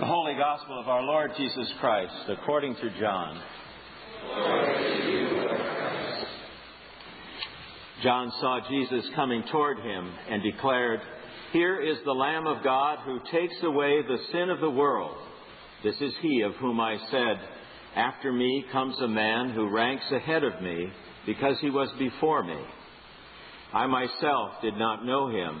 The Holy Gospel of our Lord Jesus Christ, according to John. John saw Jesus coming toward him and declared, Here is the Lamb of God who takes away the sin of the world. This is he of whom I said, After me comes a man who ranks ahead of me because he was before me. I myself did not know him,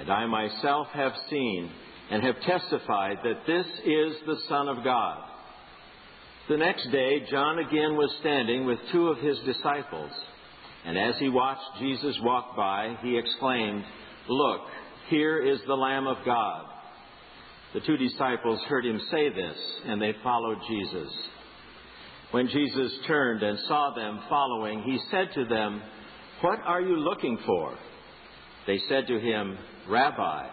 And I myself have seen and have testified that this is the Son of God. The next day, John again was standing with two of his disciples, and as he watched Jesus walk by, he exclaimed, Look, here is the Lamb of God. The two disciples heard him say this, and they followed Jesus. When Jesus turned and saw them following, he said to them, What are you looking for? They said to him, Rabbi,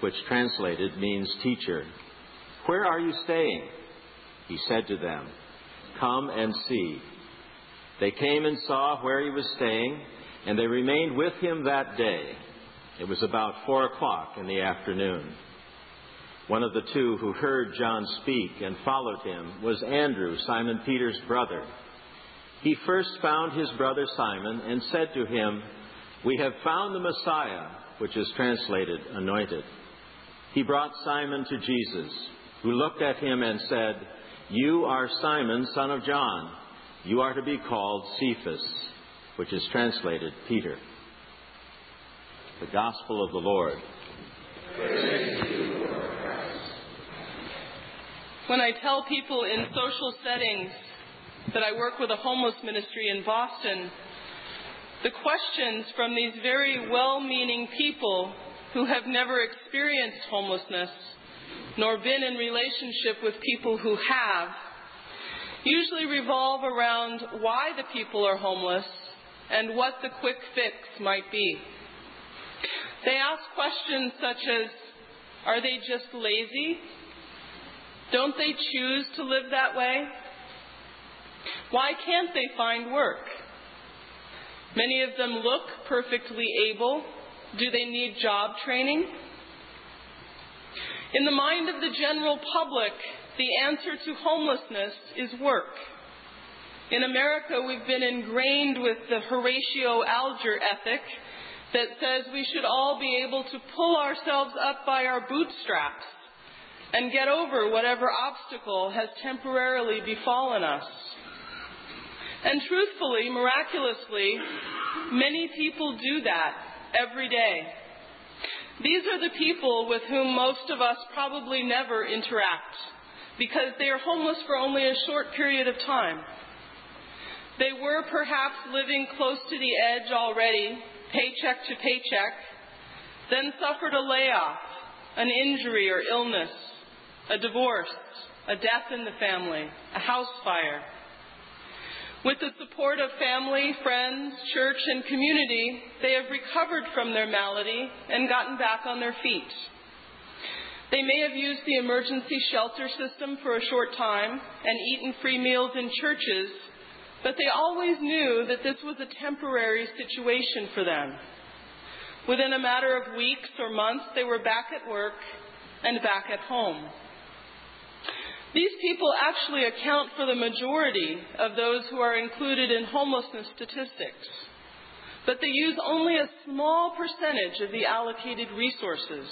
which translated means teacher. Where are you staying? He said to them, Come and see. They came and saw where he was staying, and they remained with him that day. It was about four o'clock in the afternoon. One of the two who heard John speak and followed him was Andrew, Simon Peter's brother. He first found his brother Simon and said to him, We have found the Messiah, which is translated anointed. He brought Simon to Jesus, who looked at him and said, You are Simon, son of John. You are to be called Cephas, which is translated Peter. The Gospel of the Lord. When I tell people in social settings that I work with a homeless ministry in Boston, the questions from these very well meaning people who have never experienced homelessness nor been in relationship with people who have usually revolve around why the people are homeless and what the quick fix might be. They ask questions such as Are they just lazy? Don't they choose to live that way? Why can't they find work? Many of them look perfectly able do they need job training? In the mind of the general public, the answer to homelessness is work. In America, we've been ingrained with the Horatio Alger ethic that says we should all be able to pull ourselves up by our bootstraps and get over whatever obstacle has temporarily befallen us. And truthfully, miraculously, many people do that every day. These are the people with whom most of us probably never interact because they are homeless for only a short period of time. They were perhaps living close to the edge already, paycheck to paycheck, then suffered a layoff, an injury or illness, a divorce, a death in the family, a house fire, with the support of family, friends, church, and community, they have recovered from their malady and gotten back on their feet. They may have used the emergency shelter system for a short time and eaten free meals in churches, but they always knew that this was a temporary situation for them. Within a matter of weeks or months, they were back at work and back at home. These people actually account for the majority of those who are included in homelessness statistics. But they use only a small percentage of the allocated resources.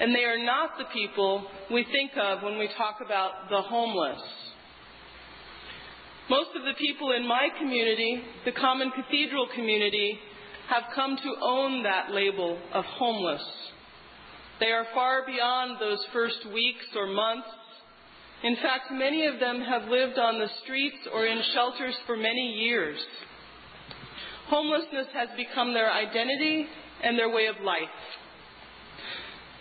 And they are not the people we think of when we talk about the homeless. Most of the people in my community, the Common Cathedral community, have come to own that label of homeless. They are far beyond those first weeks or months in fact, many of them have lived on the streets or in shelters for many years. Homelessness has become their identity and their way of life.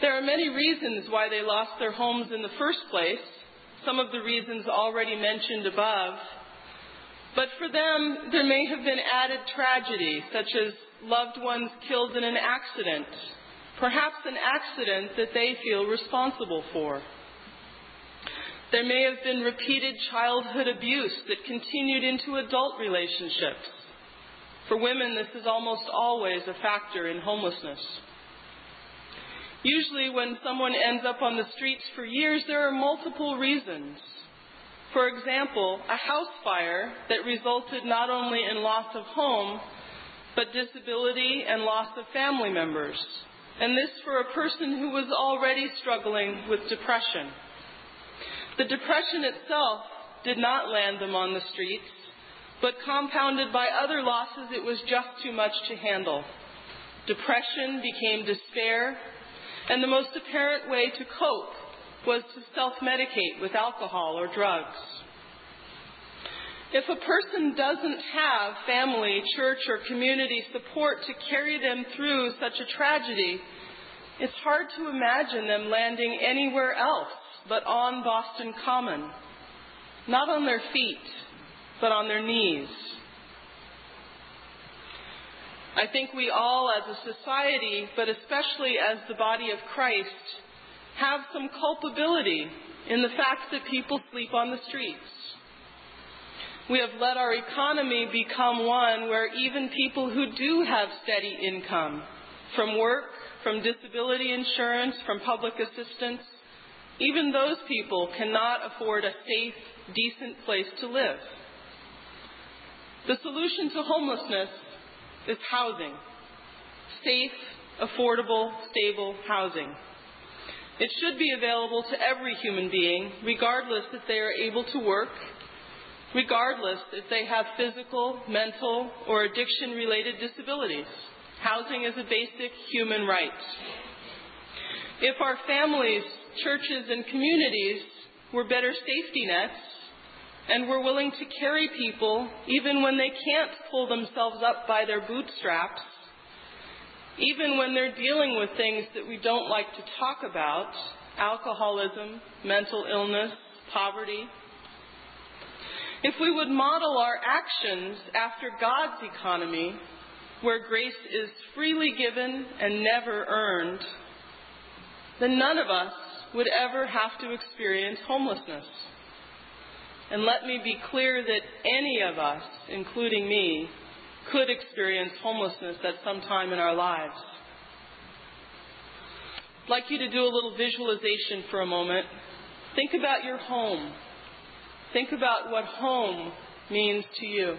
There are many reasons why they lost their homes in the first place. some of the reasons already mentioned above. But for them, there may have been added tragedy, such as loved ones killed in an accident, perhaps an accident that they feel responsible for. There may have been repeated childhood abuse that continued into adult relationships. For women, this is almost always a factor in homelessness. Usually, when someone ends up on the streets for years, there are multiple reasons. For example, a house fire that resulted not only in loss of home, but disability and loss of family members. And this for a person who was already struggling with depression. The depression itself did not land them on the streets, but compounded by other losses, it was just too much to handle. Depression became despair, and the most apparent way to cope was to self medicate with alcohol or drugs. If a person doesn't have family, church, or community support to carry them through such a tragedy, it's hard to imagine them landing anywhere else but on Boston Common. Not on their feet, but on their knees. I think we all, as a society, but especially as the body of Christ, have some culpability in the fact that people sleep on the streets. We have let our economy become one where even people who do have steady income from work, from disability insurance, from public assistance, even those people cannot afford a safe, decent place to live. The solution to homelessness is housing. Safe, affordable, stable housing. It should be available to every human being, regardless if they are able to work, regardless if they have physical, mental, or addiction related disabilities. Housing is a basic human right. If our families churches and communities were better safety nets and were willing to carry people even when they can't pull themselves up by their bootstraps, even when they're dealing with things that we don't like to talk about alcoholism, mental illness, poverty. If we would model our actions after God's economy, where grace is freely given and never earned, then none of us would ever have to experience homelessness. And let me be clear that any of us, including me, could experience homelessness at some time in our lives. I'd like you to do a little visualization for a moment. Think about your home. Think about what home means to you.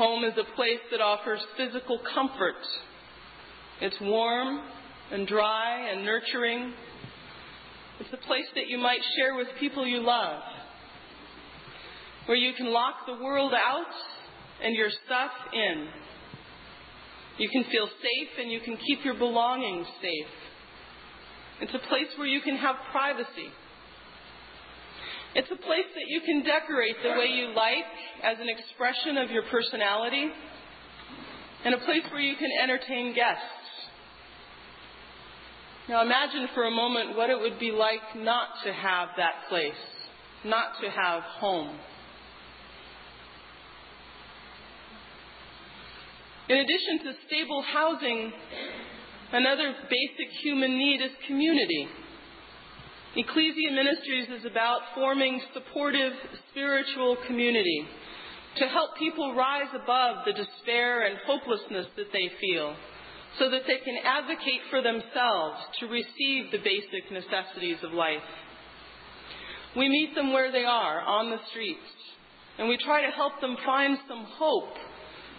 Home is a place that offers physical comfort. It's warm and dry and nurturing. It's a place that you might share with people you love, where you can lock the world out and your stuff in. You can feel safe and you can keep your belongings safe. It's a place where you can have privacy it's a place that you can decorate the way you like as an expression of your personality, and a place where you can entertain guests. Now imagine for a moment what it would be like not to have that place, not to have home. In addition to stable housing, another basic human need is community. Ecclesia Ministries is about forming supportive spiritual community to help people rise above the despair and hopelessness that they feel so that they can advocate for themselves to receive the basic necessities of life. We meet them where they are, on the streets, and we try to help them find some hope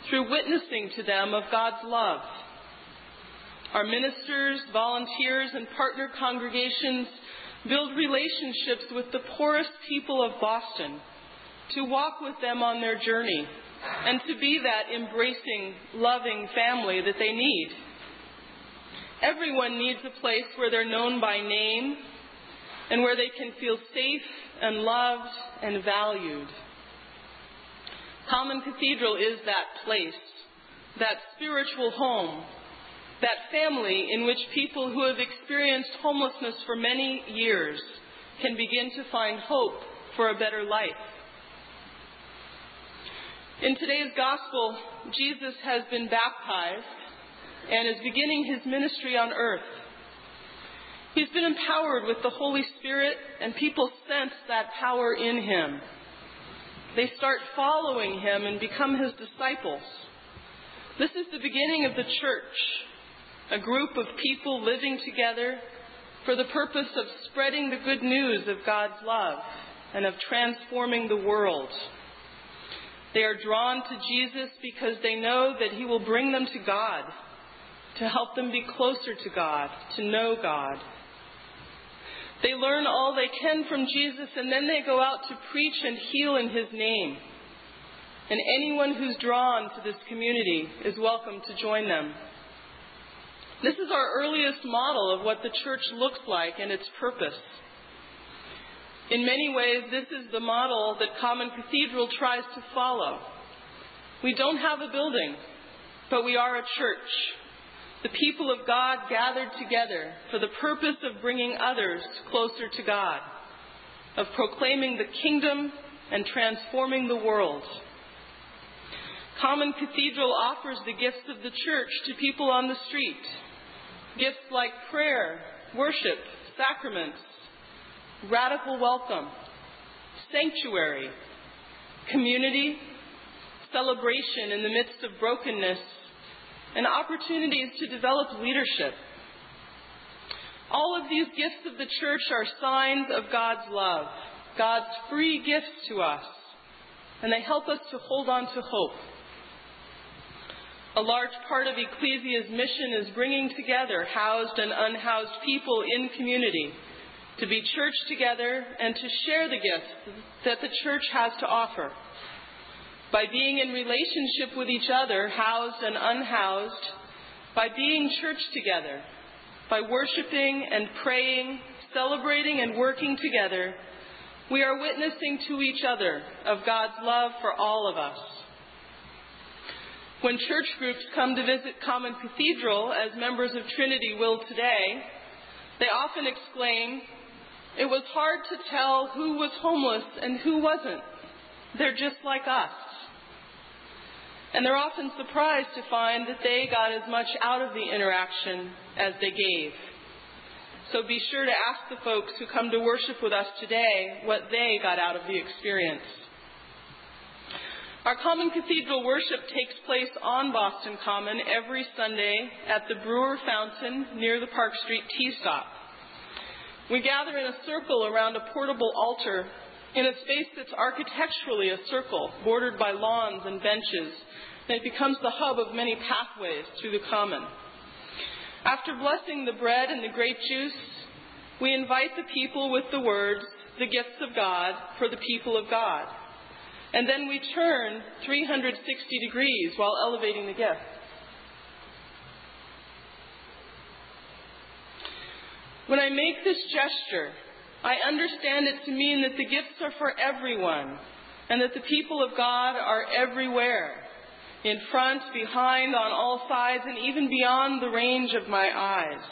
through witnessing to them of God's love. Our ministers, volunteers, and partner congregations build relationships with the poorest people of Boston, to walk with them on their journey, and to be that embracing, loving family that they need. Everyone needs a place where they're known by name and where they can feel safe and loved and valued. Common Cathedral is that place, that spiritual home, that family in which people who have experienced homelessness for many years can begin to find hope for a better life. In today's gospel, Jesus has been baptized and is beginning his ministry on earth. He's been empowered with the Holy Spirit, and people sense that power in him. They start following him and become his disciples. This is the beginning of the church, a group of people living together for the purpose of spreading the good news of God's love and of transforming the world. They are drawn to Jesus because they know that he will bring them to God, to help them be closer to God, to know God. They learn all they can from Jesus and then they go out to preach and heal in his name. And anyone who's drawn to this community is welcome to join them. This is our earliest model of what the church looks like and its purpose. In many ways, this is the model that Common Cathedral tries to follow. We don't have a building, but we are a church. The people of God gathered together for the purpose of bringing others closer to God, of proclaiming the kingdom and transforming the world. Common Cathedral offers the gifts of the church to people on the street. Gifts like prayer, worship, sacraments, radical welcome, sanctuary, community, celebration in the midst of brokenness, and opportunities to develop leadership. All of these gifts of the church are signs of God's love, God's free gifts to us, and they help us to hold on to hope. A large part of Ecclesia's mission is bringing together housed and unhoused people in community to be church together and to share the gifts that the church has to offer. By being in relationship with each other, housed and unhoused, by being church together, by worshiping and praying, celebrating and working together, we are witnessing to each other of God's love for all of us. When church groups come to visit Common Cathedral, as members of Trinity will today, they often exclaim, it was hard to tell who was homeless and who wasn't. They're just like us. And they're often surprised to find that they got as much out of the interaction as they gave. So be sure to ask the folks who come to worship with us today what they got out of the experience. Our Common Cathedral worship takes place on Boston Common every Sunday at the Brewer Fountain near the Park Street T stop. We gather in a circle around a portable altar in a space that's architecturally a circle, bordered by lawns and benches, and it becomes the hub of many pathways through the common. After blessing the bread and the grape juice, we invite the people with the words, the gifts of God for the people of God. And then we turn 360 degrees while elevating the gifts. When I make this gesture, I understand it to mean that the gifts are for everyone and that the people of God are everywhere in front, behind, on all sides, and even beyond the range of my eyes.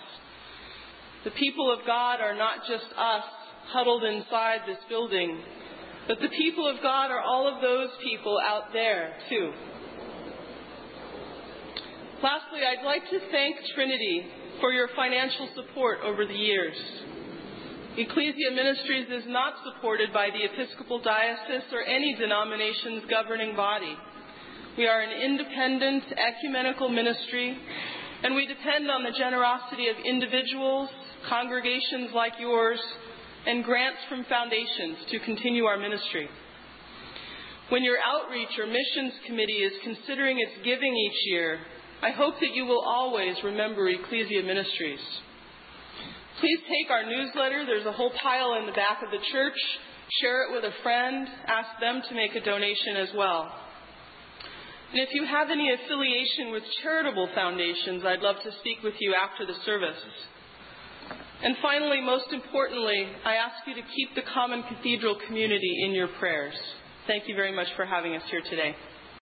The people of God are not just us huddled inside this building, but the people of God are all of those people out there, too. Lastly, I'd like to thank Trinity for your financial support over the years. Ecclesia Ministries is not supported by the Episcopal Diocese or any denomination's governing body. We are an independent, ecumenical ministry, and we depend on the generosity of individuals, congregations like yours, and grants from foundations to continue our ministry. When your outreach or missions committee is considering its giving each year, I hope that you will always remember Ecclesia Ministries. Please take our newsletter. There's a whole pile in the back of the church. Share it with a friend. Ask them to make a donation as well. And if you have any affiliation with charitable foundations, I'd love to speak with you after the service. And finally, most importantly, I ask you to keep the Common Cathedral community in your prayers. Thank you very much for having us here today.